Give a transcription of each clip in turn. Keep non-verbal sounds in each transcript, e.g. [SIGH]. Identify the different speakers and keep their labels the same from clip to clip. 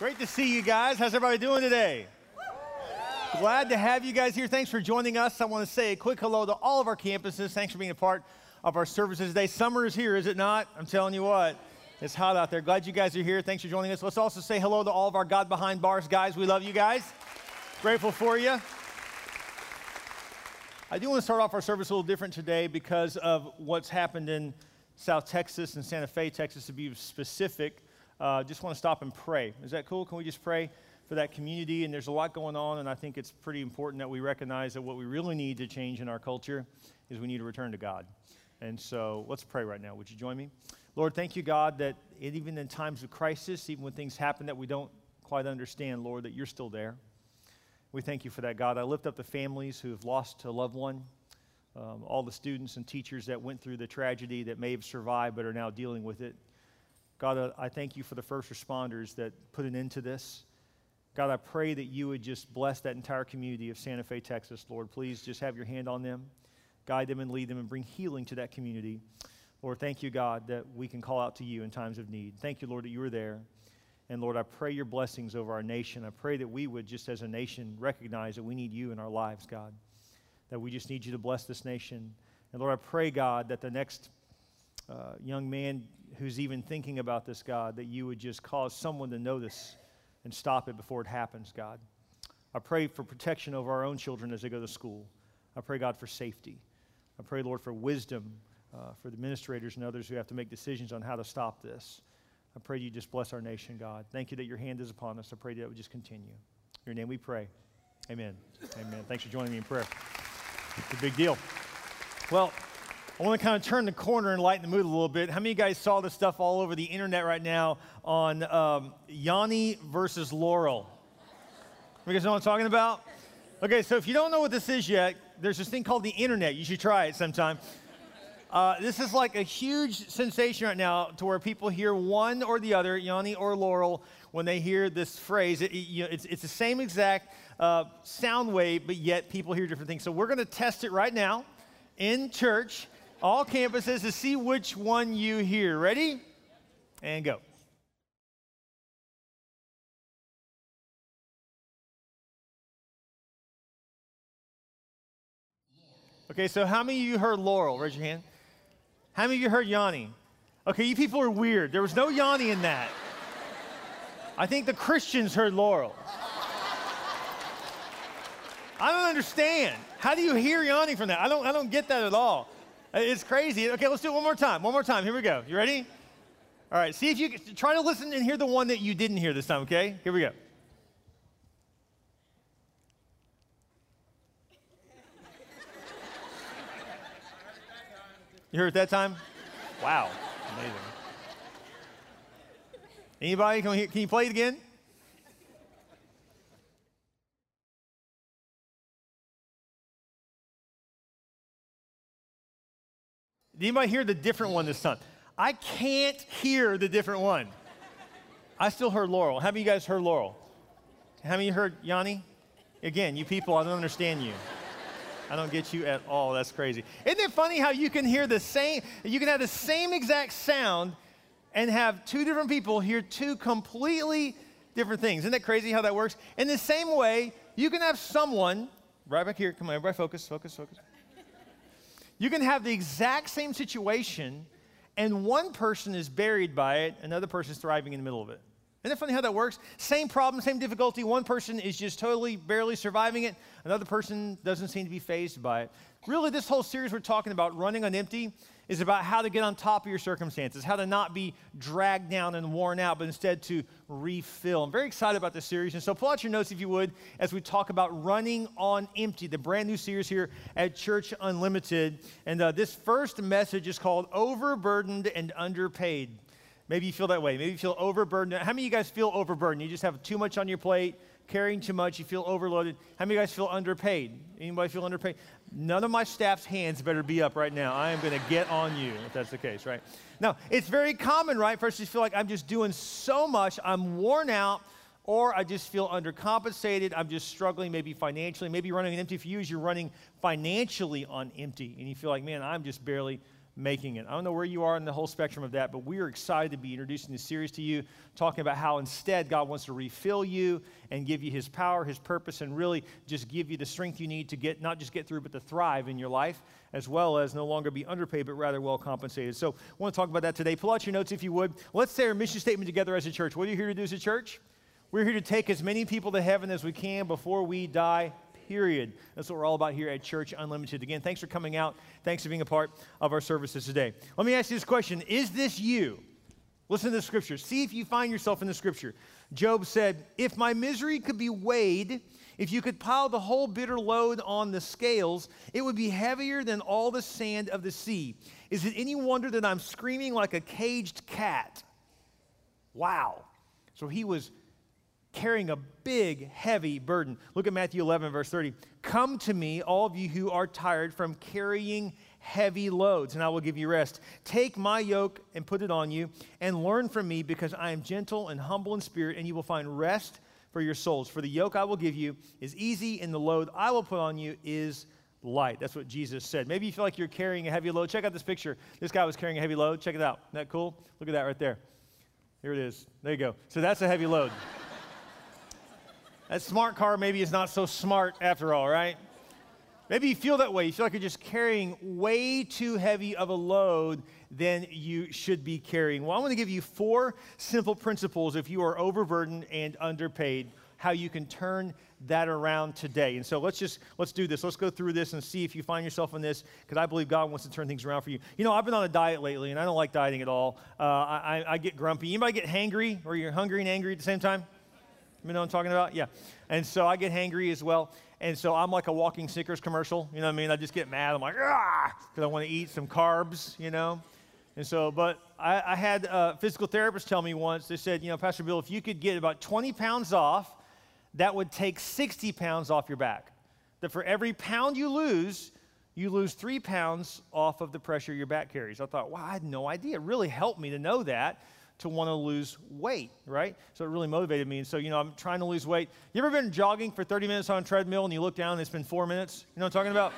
Speaker 1: Great to see you guys. How's everybody doing today? Glad to have you guys here. Thanks for joining us. I want to say a quick hello to all of our campuses. Thanks for being a part of our services today. Summer is here, is it not? I'm telling you what. It's hot out there. Glad you guys are here. Thanks for joining us. Let's also say hello to all of our God Behind Bars guys. We love you guys. Grateful for you. I do want to start off our service a little different today because of what's happened in South Texas and Santa Fe, Texas, to be specific. Uh, just want to stop and pray. Is that cool? Can we just pray for that community? And there's a lot going on, and I think it's pretty important that we recognize that what we really need to change in our culture is we need to return to God. And so let's pray right now. Would you join me? Lord, thank you, God, that even in times of crisis, even when things happen that we don't quite understand, Lord, that you're still there. We thank you for that, God. I lift up the families who have lost a loved one, um, all the students and teachers that went through the tragedy that may have survived but are now dealing with it. God, uh, I thank you for the first responders that put an end to this. God, I pray that you would just bless that entire community of Santa Fe, Texas, Lord. Please just have your hand on them, guide them and lead them, and bring healing to that community. Lord, thank you, God, that we can call out to you in times of need. Thank you, Lord, that you are there. And Lord, I pray your blessings over our nation. I pray that we would, just as a nation, recognize that we need you in our lives, God. That we just need you to bless this nation. And Lord, I pray, God, that the next uh, young man who's even thinking about this, God, that you would just cause someone to this and stop it before it happens, God. I pray for protection over our own children as they go to school. I pray, God, for safety. I pray, Lord, for wisdom uh, for the administrators and others who have to make decisions on how to stop this. I pray you just bless our nation, God. Thank you that your hand is upon us. I pray that it would just continue. In your name we pray. Amen. Amen. Thanks for joining me in prayer. It's a big deal. Well, I want to kind of turn the corner and lighten the mood a little bit. How many of you guys saw this stuff all over the internet right now on um, Yanni versus Laurel? You guys know what I'm talking about? Okay, so if you don't know what this is yet, there's this thing called the internet. You should try it sometime. Uh, this is like a huge sensation right now to where people hear one or the other, Yanni or Laurel, when they hear this phrase. It, it, you know, it's, it's, the same exact uh, sound wave, but yet people hear different things. So we're going to test it right now in church all campuses to see which one you hear. Ready? And go. Okay, so how many of you heard Laurel? Raise your hand. How many of you heard Yanni? Okay, you people are weird. There was no Yanni in that. I think the Christians heard Laurel. I don't understand. How do you hear Yanni from that? I don't, I don't get that at all. It's crazy. Okay, let's do it one more time. One more time. Here we go. You ready? All right, see if you try to listen and hear the one that you didn't hear this time, okay? Here we go. You heard it that time? Wow, amazing. Anybody? Can, we, can you play it again? Did anybody hear the different one this time? I can't hear the different one. I still heard Laurel. How many of you guys heard Laurel? How many of you heard Yanni? Again, you people, I don't understand you. I don't get you at all. That's crazy. Isn't it funny how you can hear the same, you can have the same exact sound and have two different people hear two completely different things. Isn't that crazy how that works? In the same way, you can have someone, right back here, come on, everybody focus, focus, focus. You can have the exact same situation, and one person is buried by it, another person is thriving in the middle of it. Isn't it funny how that works? Same problem, same difficulty. One person is just totally, barely surviving it. Another person doesn't seem to be phased by it. Really, this whole series we're talking about, running on empty, is about how to get on top of your circumstances, how to not be dragged down and worn out, but instead to refill. I'm very excited about this series. And so pull out your notes if you would as we talk about running on empty, the brand new series here at Church Unlimited. And uh, this first message is called Overburdened and Underpaid. Maybe you feel that way. Maybe you feel overburdened. How many of you guys feel overburdened? You just have too much on your plate carrying too much, you feel overloaded. How many of you guys feel underpaid? Anybody feel underpaid? None of my staff's hands better be up right now. I am going to get on you if that's the case, right? Now, it's very common, right, for us to feel like I'm just doing so much, I'm worn out, or I just feel undercompensated, I'm just struggling maybe financially. Maybe running on empty for you you're running financially on empty, and you feel like, man, I'm just barely making it. I don't know where you are in the whole spectrum of that, but we are excited to be introducing this series to you, talking about how instead God wants to refill you and give you his power, his purpose, and really just give you the strength you need to get, not just get through, but to thrive in your life, as well as no longer be underpaid, but rather well compensated. So I want to talk about that today. Pull out your notes if you would. Let's say our mission statement together as a church. What are you here to do as a church? We're here to take as many people to heaven as we can before we die period. That's what we're all about here at Church Unlimited. Again, thanks for coming out. Thanks for being a part of our services today. Let me ask you this question Is this you? Listen to the scripture. See if you find yourself in the scripture. Job said, If my misery could be weighed, if you could pile the whole bitter load on the scales, it would be heavier than all the sand of the sea. Is it any wonder that I'm screaming like a caged cat? Wow. So he was carrying a big, heavy burden. Look at Matthew 11, verse 30. Come to me, all of you who are tired from carrying heavy loads, and I will give you rest. Take my yoke and put it on you, and learn from me, because I am gentle and humble in spirit, and you will find rest for your souls. For the yoke I will give you is easy, and the load I will put on you is light. That's what Jesus said. Maybe you feel like you're carrying a heavy load. Check out this picture. This guy was carrying a heavy load. Check it out. Isn't that cool? Look at that right there. Here it is. There you go. So that's a heavy load. That smart car maybe is not so smart after all, right? Maybe you feel that way. You feel like you're just carrying way too heavy of a load than you should be carrying. Well, I want to give you four simple principles if you are overburdened and underpaid, how you can turn that around today. And so let's just let's do this. Let's go through this and see if you find yourself in this, because I believe God wants to turn things around for you. You know, I've been on a diet lately, and I don't like dieting at all. Uh, I, I get grumpy. Anybody get hangry, or you're hungry and angry at the same time? You know what I'm talking about? Yeah. And so I get hangry as well. And so I'm like a walking Snickers commercial. You know what I mean? I just get mad. I'm like, ah, because I want to eat some carbs, you know? And so, but I, I had a physical therapist tell me once, they said, you know, Pastor Bill, if you could get about 20 pounds off, that would take 60 pounds off your back. That for every pound you lose, you lose three pounds off of the pressure your back carries. I thought, wow, I had no idea. It really helped me to know that to want to lose weight, right? So it really motivated me. And so, you know, I'm trying to lose weight. You ever been jogging for 30 minutes on a treadmill and you look down and it's been four minutes? You know what I'm talking about?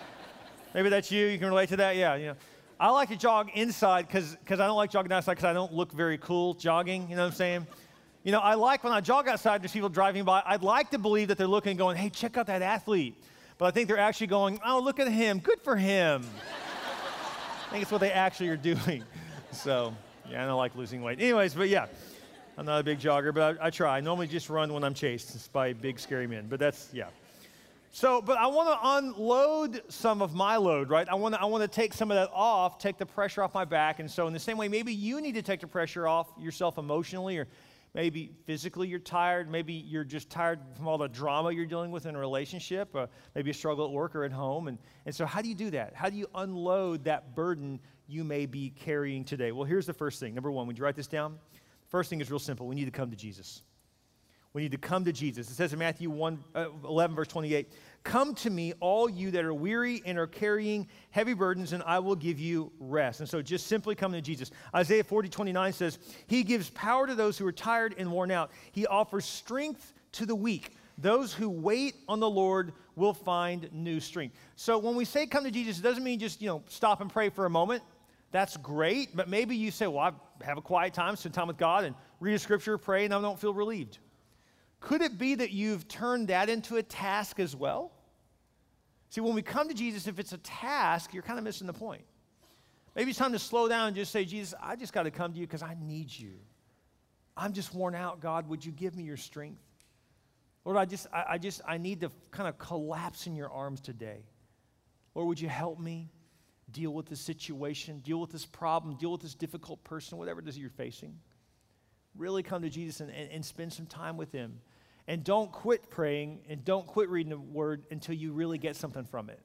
Speaker 1: [LAUGHS] Maybe that's you. You can relate to that? Yeah, you know. I like to jog inside because I don't like jogging outside because I don't look very cool jogging. You know what I'm saying? You know, I like when I jog outside, there's people driving by. I'd like to believe that they're looking going, hey, check out that athlete. But I think they're actually going, oh, look at him. Good for him. [LAUGHS] I think it's what they actually are doing. [LAUGHS] So. Yeah, I don't like losing weight. Anyways, but yeah, I'm not a big jogger, but I, I try. I normally just run when I'm chased by big, scary men. But that's, yeah. So, but I want to unload some of my load, right? I want to I want to take some of that off, take the pressure off my back. And so, in the same way, maybe you need to take the pressure off yourself emotionally, or maybe physically you're tired. Maybe you're just tired from all the drama you're dealing with in a relationship. Uh, maybe a struggle at work or at home. And, and so, how do you do that? How do you unload that burden you may be carrying today? Well, here's the first thing. Number one, would you write this down? First thing is real simple. We need to come to Jesus. We need to come to Jesus. It says in Matthew 1, uh, 11, verse 28, Come to me, all you that are weary and are carrying heavy burdens, and I will give you rest. And so just simply come to Jesus. Isaiah 40, 29 says, He gives power to those who are tired and worn out. He offers strength to the weak. Those who wait on the Lord will find new strength. So when we say come to Jesus, it doesn't mean just, you know, stop and pray for a moment. That's great, but maybe you say, well, I have a quiet time, spend time with God, and read a scripture, pray, and I don't feel relieved. Could it be that you've turned that into a task as well? See, when we come to Jesus, if it's a task, you're kind of missing the point. Maybe it's time to slow down and just say, Jesus, I just got to come to you because I need you. I'm just worn out, God. Would you give me your strength? Lord, I just, I, I just, I need to kind of collapse in your arms today. Lord, would you help me? Deal with this situation, deal with this problem, deal with this difficult person, whatever it is you're facing. Really come to Jesus and, and, and spend some time with Him. And don't quit praying and don't quit reading the Word until you really get something from it.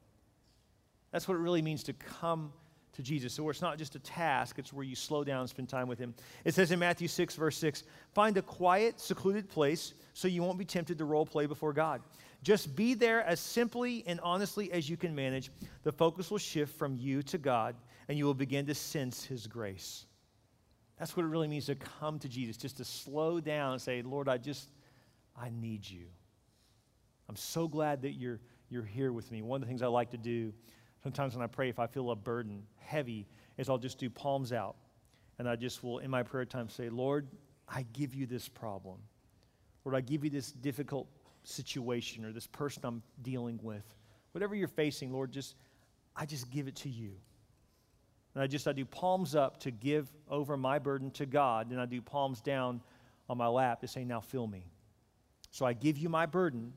Speaker 1: That's what it really means to come to Jesus. So it's not just a task, it's where you slow down and spend time with Him. It says in Matthew 6, verse 6 find a quiet, secluded place so you won't be tempted to role play before God. Just be there as simply and honestly as you can manage. The focus will shift from you to God, and you will begin to sense His grace. That's what it really means to come to Jesus, just to slow down and say, Lord, I just, I need you. I'm so glad that you're, you're here with me. One of the things I like to do Sometimes when I pray, if I feel a burden heavy, is I'll just do palms out. And I just will, in my prayer time, say, Lord, I give you this problem. Lord, I give you this difficult situation or this person I'm dealing with. Whatever you're facing, Lord, just I just give it to you. And I just I do palms up to give over my burden to God, and I do palms down on my lap to say, Now fill me. So I give you my burden,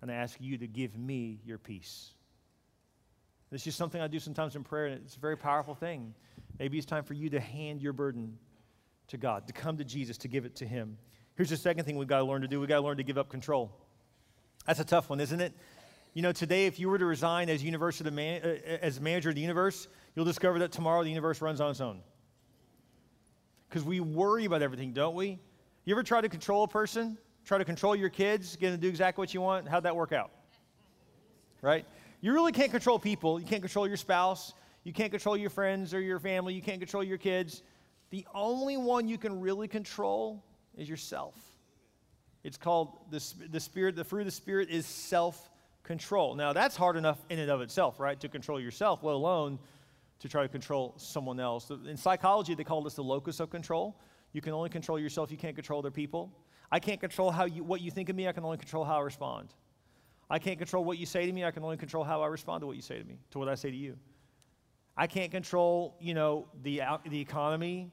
Speaker 1: and I ask you to give me your peace. This is just something I do sometimes in prayer, and it's a very powerful thing. Maybe it's time for you to hand your burden to God, to come to Jesus, to give it to Him. Here's the second thing we've got to learn to do we've got to learn to give up control. That's a tough one, isn't it? You know, today, if you were to resign as, university man, uh, as manager of the universe, you'll discover that tomorrow the universe runs on its own. Because we worry about everything, don't we? You ever try to control a person? Try to control your kids, get them to do exactly what you want? How'd that work out? Right? You really can't control people. You can't control your spouse. You can't control your friends or your family. You can't control your kids. The only one you can really control is yourself. It's called the, the Spirit, the fruit of the Spirit is self control. Now, that's hard enough in and of itself, right? To control yourself, let alone to try to control someone else. In psychology, they call this the locus of control. You can only control yourself, you can't control other people. I can't control how you, what you think of me, I can only control how I respond. I can't control what you say to me, I can only control how I respond to what you say to me, to what I say to you. I can't control, you know, the, the economy.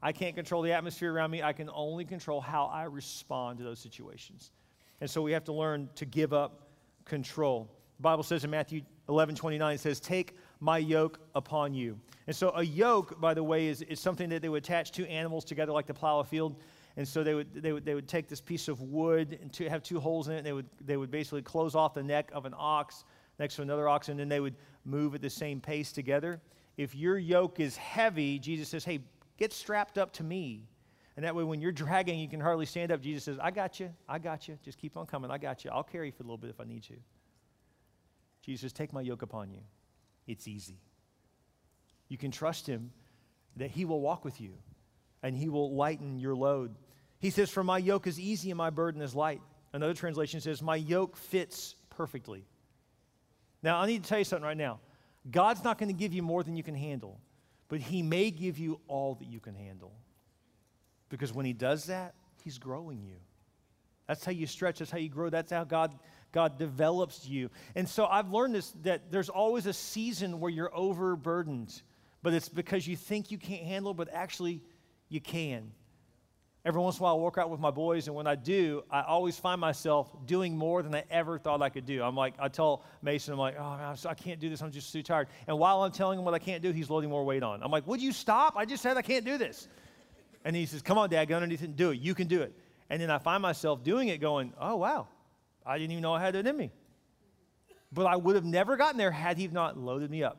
Speaker 1: I can't control the atmosphere around me. I can only control how I respond to those situations. And so we have to learn to give up control. The Bible says in Matthew 11 29, it says, Take my yoke upon you. And so a yoke, by the way, is, is something that they would attach two animals together like to plow a field. And so they would, they would, they would take this piece of wood and have two holes in it, and they would, they would basically close off the neck of an ox next to another ox, and then they would move at the same pace together. If your yoke is heavy, Jesus says, Hey, get strapped up to me. And that way, when you're dragging, you can hardly stand up. Jesus says, I got you. I got you. Just keep on coming. I got you. I'll carry you for a little bit if I need to. Jesus says, Take my yoke upon you. It's easy. You can trust him that he will walk with you and he will lighten your load. He says, For my yoke is easy and my burden is light. Another translation says, My yoke fits perfectly. Now, I need to tell you something right now. God's not going to give you more than you can handle, but He may give you all that you can handle. Because when He does that, He's growing you. That's how you stretch, that's how you grow, that's how God, God develops you. And so I've learned this that there's always a season where you're overburdened, but it's because you think you can't handle, but actually you can. Every once in a while, I work out with my boys, and when I do, I always find myself doing more than I ever thought I could do. I'm like, I tell Mason, I'm like, oh, man, I can't do this. I'm just too tired. And while I'm telling him what I can't do, he's loading more weight on. I'm like, would you stop? I just said I can't do this. And he says, come on, Dad, go underneath it and do it. You can do it. And then I find myself doing it going, oh, wow, I didn't even know I had it in me. But I would have never gotten there had he not loaded me up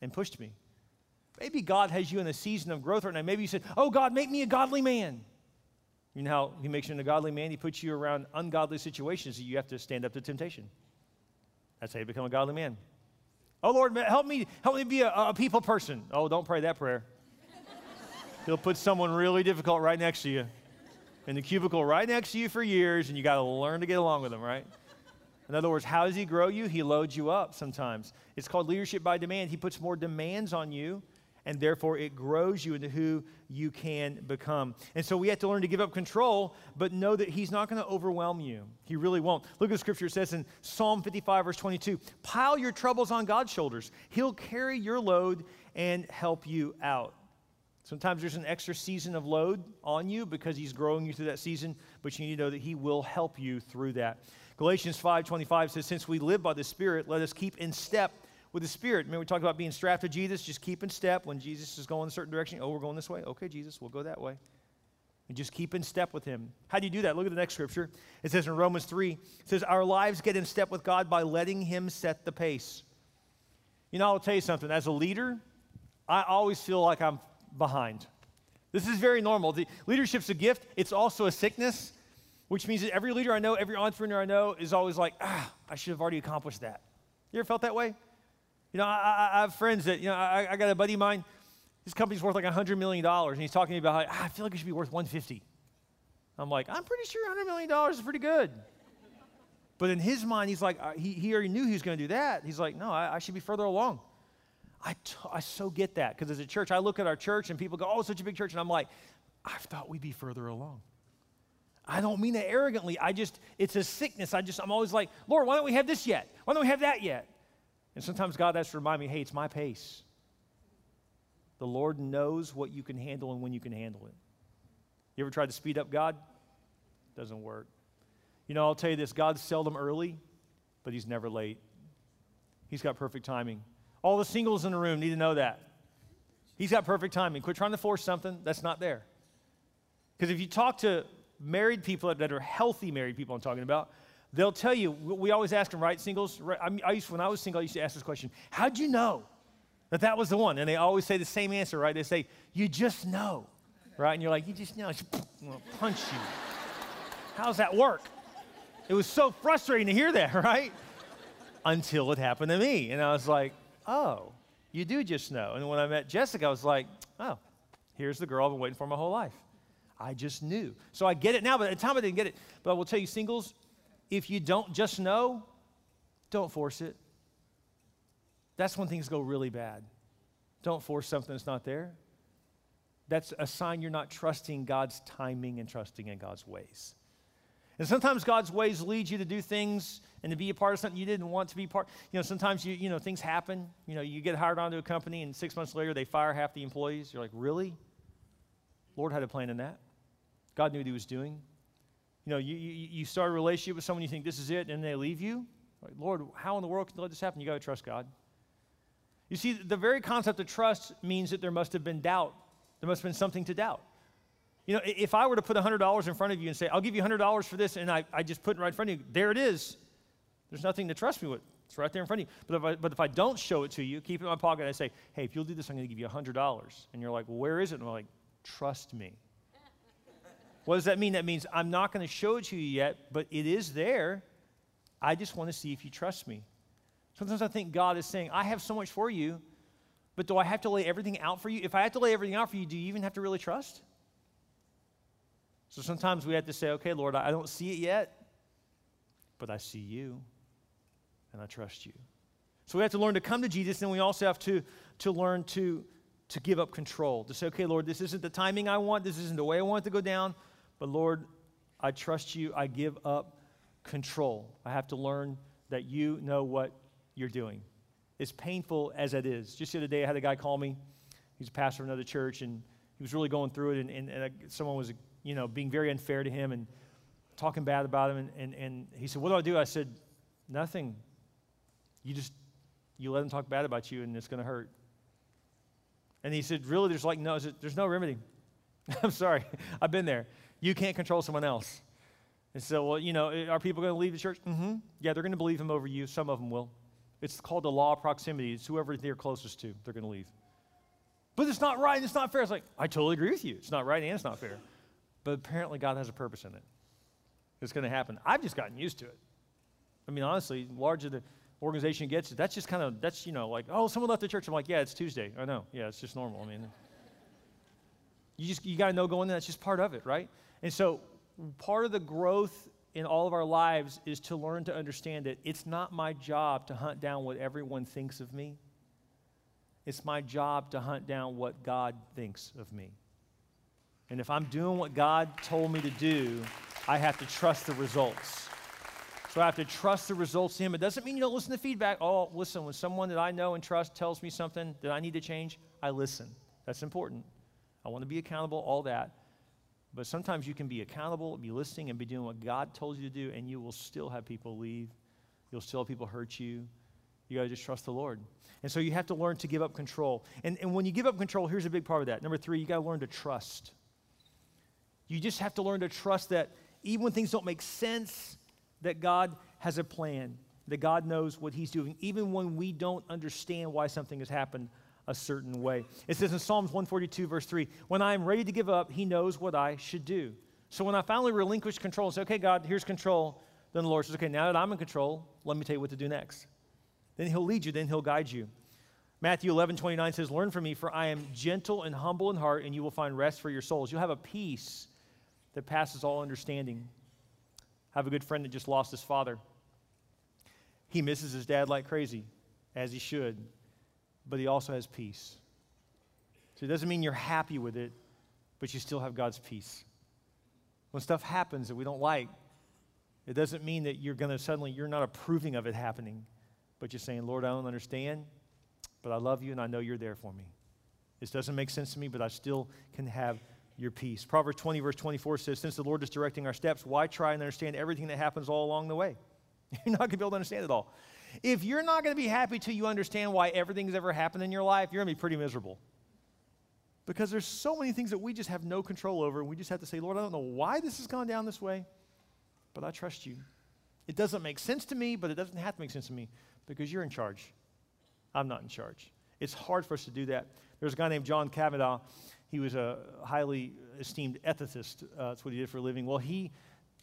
Speaker 1: and pushed me. Maybe God has you in a season of growth right now. Maybe you said, Oh, God, make me a godly man. You know how He makes you a godly man? He puts you around ungodly situations that you have to stand up to temptation. That's how you become a godly man. Oh, Lord, help me, help me be a, a people person. Oh, don't pray that prayer. He'll put someone really difficult right next to you in the cubicle right next to you for years, and you got to learn to get along with them, right? In other words, how does he grow you? He loads you up sometimes. It's called leadership by demand. He puts more demands on you and therefore it grows you into who you can become. And so we have to learn to give up control, but know that He's not going to overwhelm you. He really won't. Look at the scripture. It says in Psalm 55, verse 22 Pile your troubles on God's shoulders, He'll carry your load and help you out. Sometimes there's an extra season of load on you because he's growing you through that season, but you need to know that he will help you through that. Galatians 5:25 says since we live by the spirit let us keep in step with the Spirit. Remember, we talked about being strapped to Jesus, just keep in step. When Jesus is going a certain direction, oh, we're going this way. Okay, Jesus, we'll go that way. And just keep in step with Him. How do you do that? Look at the next scripture. It says in Romans 3, it says, Our lives get in step with God by letting Him set the pace. You know, I'll tell you something. As a leader, I always feel like I'm behind. This is very normal. The leadership's a gift, it's also a sickness, which means that every leader I know, every entrepreneur I know is always like, ah, I should have already accomplished that. You ever felt that way? You know, I, I have friends that, you know, I, I, got a buddy of mine, his company's worth like $100 million, and he's talking to me about how ah, I feel like it should be worth 150. I'm like, I'm pretty sure $100 million is pretty good. But in his mind, he's like, uh, he, he already knew he was going to do that. He's like, no, I, I should be further along. I, t- I so get that because as a church, I look at our church and people go, oh, such a big church. And I'm like, I thought we'd be further along. I don't mean it arrogantly. I just, it's a sickness. I just, I'm always like, Lord, why don't we have this yet? Why don't we have that yet? And sometimes God has to remind me, hey, it's my pace. The Lord knows what you can handle and when you can handle it. You ever tried to speed up God? Doesn't work. You know, I'll tell you this God's seldom early, but He's never late. He's got perfect timing. All the singles in the room need to know that. He's got perfect timing. Quit trying to force something that's not there. Because if you talk to married people that are healthy married people, I'm talking about, they'll tell you, we always ask them, right, singles? I used, when I was single, I used to ask this question How'd you know that that was the one? And they always say the same answer, right? They say, You just know, right? And you're like, You just know. I'm going to punch you. How's that work? It was so frustrating to hear that, [LAUGHS] right? Until it happened to me. And I was like, Oh, you do just know. And when I met Jessica, I was like, Oh, here's the girl I've been waiting for my whole life. I just knew. So I get it now, but at the time I didn't get it. But I will tell you, singles, if you don't just know, don't force it. That's when things go really bad. Don't force something that's not there. That's a sign you're not trusting God's timing and trusting in God's ways. And sometimes God's ways lead you to do things and to be a part of something you didn't want to be part. You know, sometimes you, you know, things happen. You know, you get hired onto a company and six months later they fire half the employees. You're like, really? Lord had a plan in that. God knew what he was doing. You know, you, you, you start a relationship with someone, you think this is it, and they leave you. Like, Lord, how in the world can let this happen? You got to trust God. You see, the very concept of trust means that there must have been doubt. There must have been something to doubt. You know, if I were to put $100 in front of you and say, I'll give you $100 for this, and I, I just put it right in front of you, there it is. There's nothing to trust me with. It's right there in front of you. But if I, but if I don't show it to you, keep it in my pocket, and I say, hey, if you'll do this, I'm going to give you $100. And you're like, well, where is it? And I'm like, trust me. What does that mean? That means I'm not going to show it to you yet, but it is there. I just want to see if you trust me. Sometimes I think God is saying, I have so much for you, but do I have to lay everything out for you? If I have to lay everything out for you, do you even have to really trust? So sometimes we have to say, okay, Lord, I don't see it yet, but I see you, and I trust you. So we have to learn to come to Jesus, and we also have to, to learn to, to give up control, to say, okay, Lord, this isn't the timing I want, this isn't the way I want it to go down, but Lord, I trust you. I give up control. I have to learn that you know what you're doing. As painful as it is. Just the other day, I had a guy call me. He's a pastor of another church, and he was really going through it, and, and, and someone was, you know, being very unfair to him and talking bad about him. And, and, and he said, What do I do? I said, Nothing. You just, you let him talk bad about you, and it's going to hurt. And he said, Really? There's like, no, there's no remedy. [LAUGHS] I'm sorry. I've been there. You can't control someone else. And so, well, you know, are people going to leave the church? Mm-hmm. Yeah, they're going to believe him over you. Some of them will. It's called the law of proximity. It's whoever they're closest to, they're going to leave. But it's not right and it's not fair. It's like, I totally agree with you. It's not right and it's not fair. But apparently, God has a purpose in it. It's going to happen. I've just gotten used to it. I mean, honestly, larger the organization gets, it, that's just kind of, that's, you know, like, oh, someone left the church. I'm like, yeah, it's Tuesday. I know. Yeah, it's just normal. I mean, you just, you got to know going in, that's just part of it, right? And so, part of the growth in all of our lives is to learn to understand that it's not my job to hunt down what everyone thinks of me. It's my job to hunt down what God thinks of me. And if I'm doing what God told me to do, I have to trust the results. So I have to trust the results to Him. It doesn't mean you don't listen to feedback. Oh, listen, when someone that I know and trust tells me something that I need to change, I listen. That's important. I want to be accountable, all that. But sometimes you can be accountable, be listening, and be doing what God told you to do, and you will still have people leave. You'll still have people hurt you. You got to just trust the Lord. And so you have to learn to give up control. And, and when you give up control, here's a big part of that. Number three, you got to learn to trust. You just have to learn to trust that even when things don't make sense, that God has a plan, that God knows what He's doing, even when we don't understand why something has happened a certain way. It says in Psalms 142, verse 3 When I am ready to give up, he knows what I should do. So when I finally relinquish control and say, Okay, God, here's control, then the Lord says, Okay, now that I'm in control, let me tell you what to do next. Then he'll lead you, then he'll guide you. Matthew 11, 29 says, Learn from me, for I am gentle and humble in heart, and you will find rest for your souls. You'll have a peace that passes all understanding. I have a good friend that just lost his father. He misses his dad like crazy, as he should, but he also has peace. So it doesn't mean you're happy with it, but you still have God's peace. When stuff happens that we don't like, it doesn't mean that you're going to suddenly, you're not approving of it happening, but you're saying, Lord, I don't understand, but I love you and I know you're there for me. This doesn't make sense to me, but I still can have your peace. Proverbs 20, verse 24 says, Since the Lord is directing our steps, why try and understand everything that happens all along the way? [LAUGHS] You're not going to be able to understand it all. If you're not going to be happy till you understand why everything's ever happened in your life, you're going to be pretty miserable. Because there's so many things that we just have no control over, and we just have to say, Lord, I don't know why this has gone down this way, but I trust you. It doesn't make sense to me, but it doesn't have to make sense to me because you're in charge. I'm not in charge. It's hard for us to do that. There's a guy named John Kavanaugh. He was a highly esteemed ethicist. Uh, that's what he did for a living. Well, he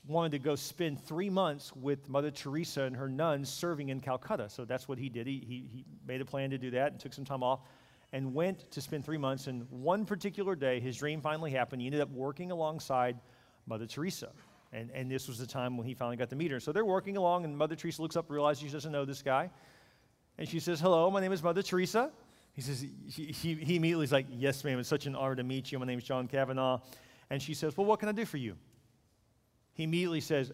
Speaker 1: wanted to go spend three months with Mother Teresa and her nuns serving in Calcutta. So that's what he did. He, he, he made a plan to do that and took some time off and went to spend three months. And one particular day, his dream finally happened. He ended up working alongside Mother Teresa. And, and this was the time when he finally got to meet her. So they're working along, and Mother Teresa looks up, realizes she doesn't know this guy. And she says, Hello, my name is Mother Teresa. He says, he, he, he immediately is like, Yes, ma'am, it's such an honor to meet you. My name is John Kavanaugh. And she says, Well, what can I do for you? He immediately says,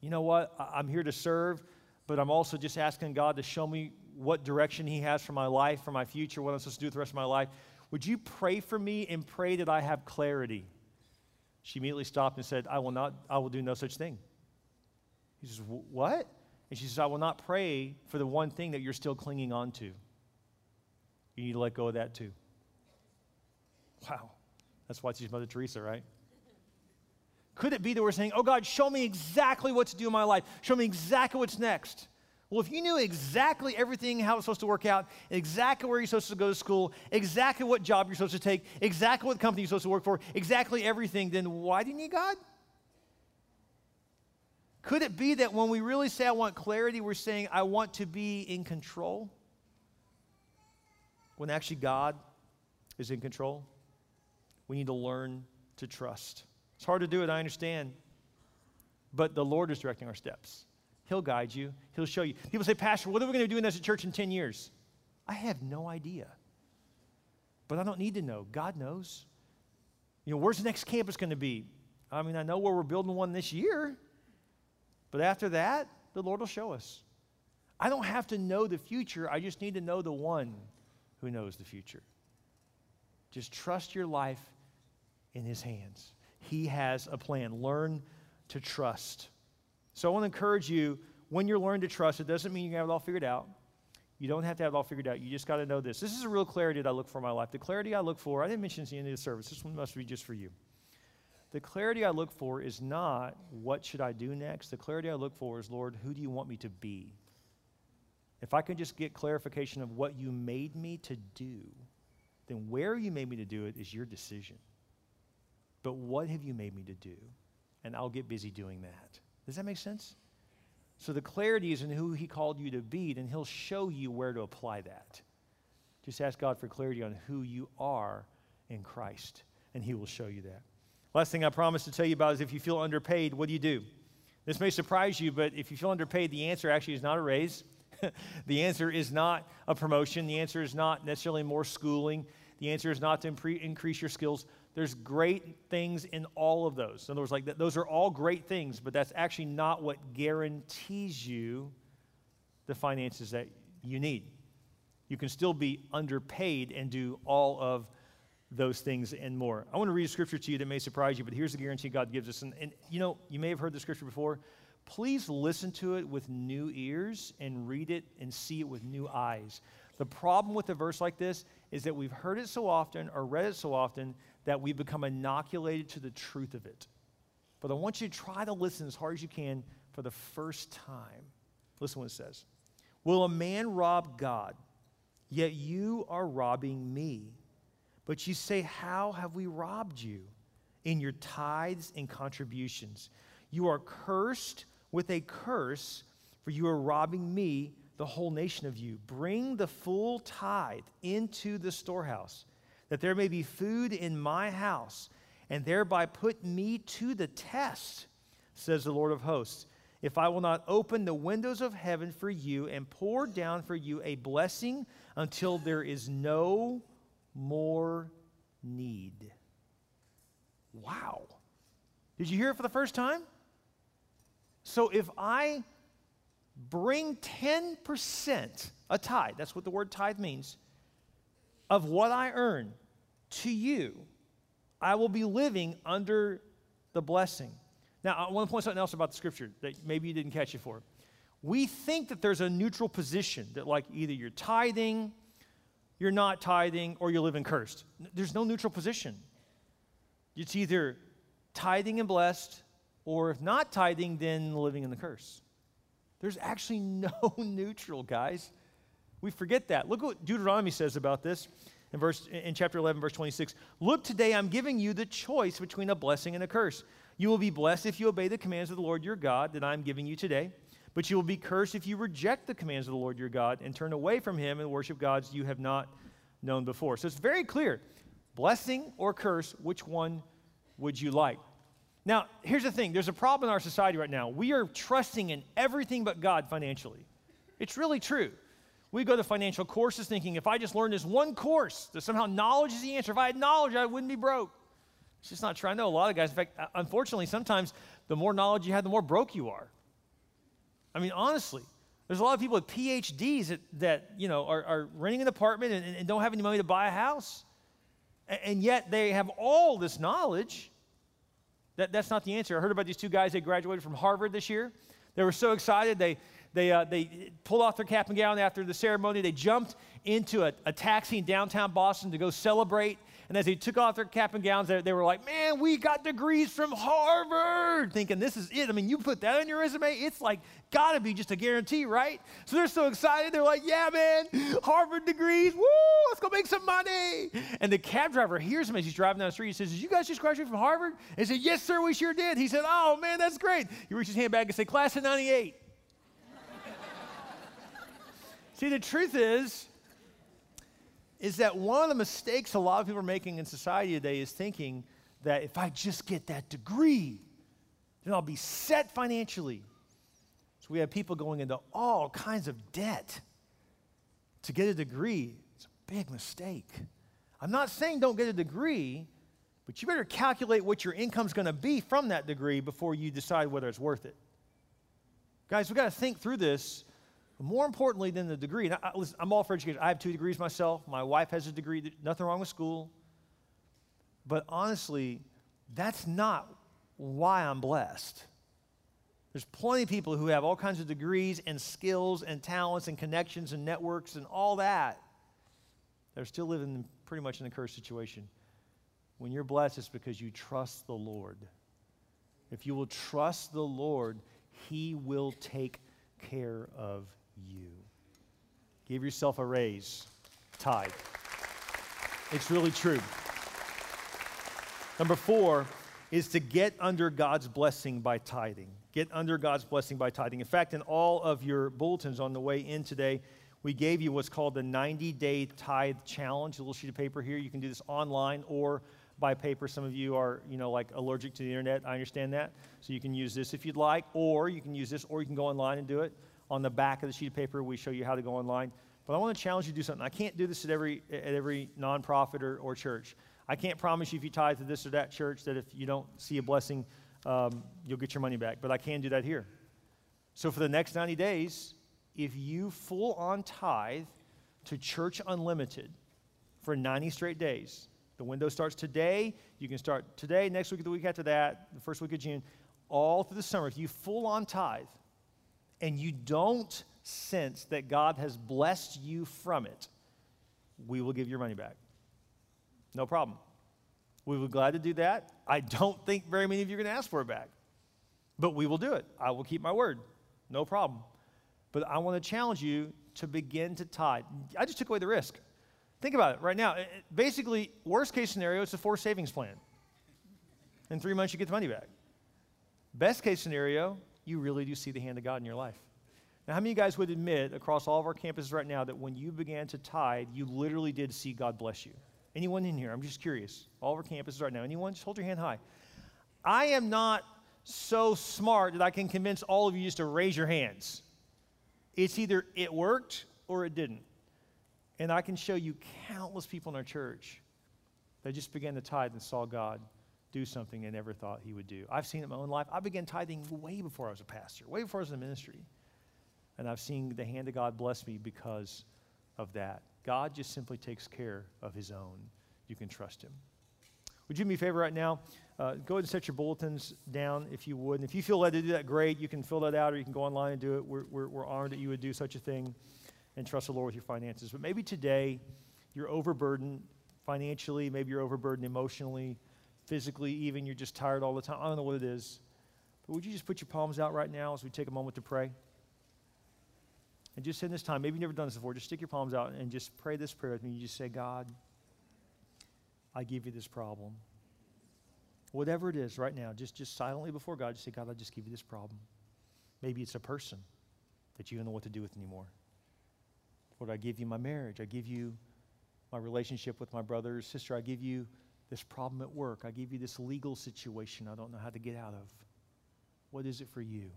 Speaker 1: You know what? I'm here to serve, but I'm also just asking God to show me what direction He has for my life, for my future, what I'm supposed to do with the rest of my life. Would you pray for me and pray that I have clarity? She immediately stopped and said, I will not, I will do no such thing. He says, What? And she says, I will not pray for the one thing that you're still clinging on to. You need to let go of that too. Wow. That's why she's Mother Teresa, right? Could it be that we're saying, Oh God, show me exactly what to do in my life? Show me exactly what's next. Well, if you knew exactly everything, how it's supposed to work out, exactly where you're supposed to go to school, exactly what job you're supposed to take, exactly what company you're supposed to work for, exactly everything, then why do you need God? Could it be that when we really say, I want clarity, we're saying, I want to be in control? When actually God is in control? We need to learn to trust. It's hard to do it, I understand. But the Lord is directing our steps. He'll guide you, He'll show you. People say, Pastor, what are we going to do in as a church in 10 years? I have no idea. But I don't need to know. God knows. You know, where's the next campus going to be? I mean, I know where we're building one this year, but after that, the Lord will show us. I don't have to know the future, I just need to know the one who knows the future. Just trust your life in His hands. He has a plan. Learn to trust. So I want to encourage you when you're learning to trust, it doesn't mean you have it all figured out. You don't have to have it all figured out. You just got to know this. This is a real clarity that I look for in my life. The clarity I look for, I didn't mention this in the end of the service. This one must be just for you. The clarity I look for is not what should I do next. The clarity I look for is, Lord, who do you want me to be? If I can just get clarification of what you made me to do, then where you made me to do it is your decision. But what have you made me to do? And I'll get busy doing that. Does that make sense? So the clarity is in who He called you to be, and He'll show you where to apply that. Just ask God for clarity on who you are in Christ, and He will show you that. Last thing I promised to tell you about is if you feel underpaid, what do you do? This may surprise you, but if you feel underpaid, the answer actually is not a raise. [LAUGHS] the answer is not a promotion. The answer is not necessarily more schooling. The answer is not to impre- increase your skills. There's great things in all of those. In other words, like those are all great things, but that's actually not what guarantees you the finances that you need. You can still be underpaid and do all of those things and more. I want to read a scripture to you that may surprise you, but here's the guarantee God gives us. And, and you know, you may have heard the scripture before. Please listen to it with new ears and read it and see it with new eyes. The problem with a verse like this is that we've heard it so often or read it so often that we become inoculated to the truth of it. But I want you to try to listen as hard as you can for the first time. Listen what it says Will a man rob God? Yet you are robbing me. But you say, How have we robbed you? In your tithes and contributions. You are cursed with a curse, for you are robbing me, the whole nation of you. Bring the full tithe into the storehouse that there may be food in my house, and thereby put me to the test, says the Lord of hosts, if I will not open the windows of heaven for you and pour down for you a blessing until there is no more need. Wow. Did you hear it for the first time? So if I bring 10%, a tithe, that's what the word tithe means, of what I earn to you, I will be living under the blessing. Now, I want to point something else about the scripture that maybe you didn't catch it for. We think that there's a neutral position that, like, either you're tithing, you're not tithing, or you're living cursed. There's no neutral position. It's either tithing and blessed, or if not tithing, then living in the curse. There's actually [LAUGHS] no neutral, guys. We forget that. Look what Deuteronomy says about this in, verse, in chapter 11, verse 26. Look, today I'm giving you the choice between a blessing and a curse. You will be blessed if you obey the commands of the Lord your God that I'm giving you today, but you will be cursed if you reject the commands of the Lord your God and turn away from him and worship gods you have not known before. So it's very clear blessing or curse, which one would you like? Now, here's the thing there's a problem in our society right now. We are trusting in everything but God financially. It's really true. We go to financial courses thinking if I just learn this one course, that somehow knowledge is the answer. If I had knowledge, I wouldn't be broke. It's just not true. I know a lot of guys, in fact, uh, unfortunately, sometimes the more knowledge you have, the more broke you are. I mean, honestly, there's a lot of people with PhDs that, that you know, are, are renting an apartment and, and, don't have any money to buy a house. And, and yet they have all this knowledge. That, that's not the answer. I heard about these two guys, they graduated from Harvard this year. They were so excited, they, they, uh, they pulled off their cap and gown after the ceremony. They jumped into a, a taxi in downtown Boston to go celebrate. And as they took off their cap and gowns, they, they were like, man, we got degrees from Harvard, thinking this is it. I mean, you put that on your resume, it's like, gotta be just a guarantee, right? So they're so excited. They're like, yeah, man, Harvard degrees, woo, let's go make some money. And the cab driver hears him as he's driving down the street. He says, Did you guys just graduate from Harvard? And he said, Yes, sir, we sure did. He said, Oh, man, that's great. He reaches his hand back and said, Class of 98. See, the truth is, is that one of the mistakes a lot of people are making in society today is thinking that if I just get that degree, then I'll be set financially. So we have people going into all kinds of debt to get a degree. It's a big mistake. I'm not saying don't get a degree, but you better calculate what your income's going to be from that degree before you decide whether it's worth it. Guys, we got to think through this more importantly than the degree, and I, listen, I'm all for education. I have two degrees myself. My wife has a degree. Nothing wrong with school. But honestly, that's not why I'm blessed. There's plenty of people who have all kinds of degrees and skills and talents and connections and networks and all that. They're still living pretty much in a cursed situation. When you're blessed, it's because you trust the Lord. If you will trust the Lord, He will take care of you. Give yourself a raise. Tithe. It's really true. Number four is to get under God's blessing by tithing. Get under God's blessing by tithing. In fact, in all of your bulletins on the way in today, we gave you what's called the 90 day tithe challenge, a little sheet of paper here. You can do this online or by paper. Some of you are, you know, like allergic to the internet. I understand that. So you can use this if you'd like, or you can use this, or you can go online and do it on the back of the sheet of paper, we show you how to go online. But I want to challenge you to do something. I can't do this at every, at every nonprofit or, or church. I can't promise you if you tithe to this or that church that if you don't see a blessing, um, you'll get your money back. But I can do that here. So for the next 90 days, if you full on tithe to Church Unlimited for 90 straight days, the window starts today. You can start today, next week, the week after that, the first week of June, all through the summer. If you full on tithe, and you don't sense that God has blessed you from it, we will give your money back. No problem. We would be glad to do that. I don't think very many of you are going to ask for it back, but we will do it. I will keep my word. No problem. But I want to challenge you to begin to tithe. I just took away the risk. Think about it right now. Basically, worst case scenario, it's a forced savings plan. In three months, you get the money back. Best case scenario, you really do see the hand of God in your life. Now, how many of you guys would admit across all of our campuses right now that when you began to tithe, you literally did see God bless you? Anyone in here? I'm just curious. All of our campuses right now. Anyone? Just hold your hand high. I am not so smart that I can convince all of you just to raise your hands. It's either it worked or it didn't. And I can show you countless people in our church that just began to tithe and saw God do something they never thought He would do. I've seen it in my own life. I began tithing way before I was a pastor, way before I was in the ministry. And I've seen the hand of God bless me because of that. God just simply takes care of His own. You can trust Him. Would you do me a favor right now? Uh, go ahead and set your bulletins down if you would. And if you feel led to do that, great. You can fill that out or you can go online and do it. We're, we're, we're honored that you would do such a thing and trust the Lord with your finances. But maybe today you're overburdened financially, maybe you're overburdened emotionally, physically, even you're just tired all the time. I don't know what it is. But would you just put your palms out right now as we take a moment to pray? And just in this time, maybe you've never done this before, just stick your palms out and just pray this prayer with me. You just say, God, I give you this problem. Whatever it is right now, just, just silently before God, just say, God, I just give you this problem. Maybe it's a person that you don't know what to do with anymore. Lord, I give you my marriage. I give you my relationship with my brother or sister. I give you this problem at work. I give you this legal situation I don't know how to get out of. What is it for you?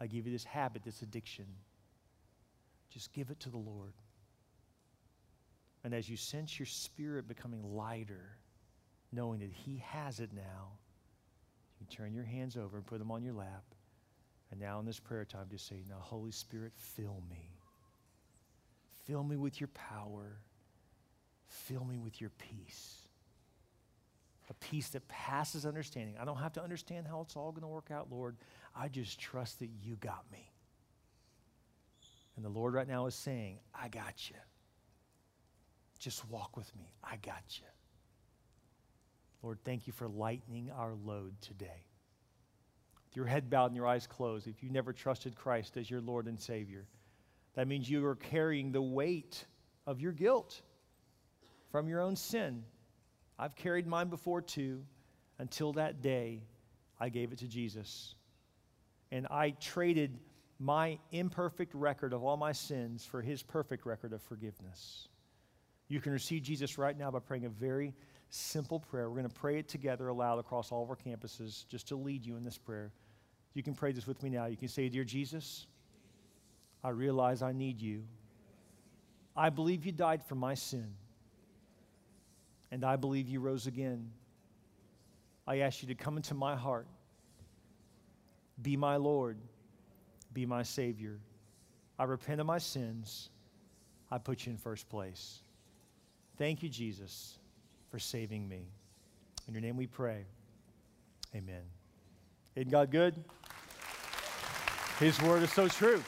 Speaker 1: I give you this habit, this addiction. Just give it to the Lord. And as you sense your spirit becoming lighter, knowing that He has it now, you turn your hands over and put them on your lap. And now in this prayer time, just say, Now, Holy Spirit, fill me. Fill me with your power. Fill me with your peace. A peace that passes understanding. I don't have to understand how it's all going to work out, Lord. I just trust that you got me. And the Lord right now is saying, I got you. Just walk with me. I got you. Lord, thank you for lightening our load today. With your head bowed and your eyes closed, if you never trusted Christ as your Lord and Savior, that means you are carrying the weight of your guilt from your own sin. I've carried mine before too until that day I gave it to Jesus. And I traded my imperfect record of all my sins for his perfect record of forgiveness. You can receive Jesus right now by praying a very simple prayer. We're going to pray it together aloud across all of our campuses just to lead you in this prayer. You can pray this with me now. You can say, Dear Jesus, I realize I need you. I believe you died for my sin, and I believe you rose again. I ask you to come into my heart, be my Lord, be my Savior. I repent of my sins. I put you in first place. Thank you, Jesus, for saving me. In your name we pray. Amen. Isn't God good? His word is so true.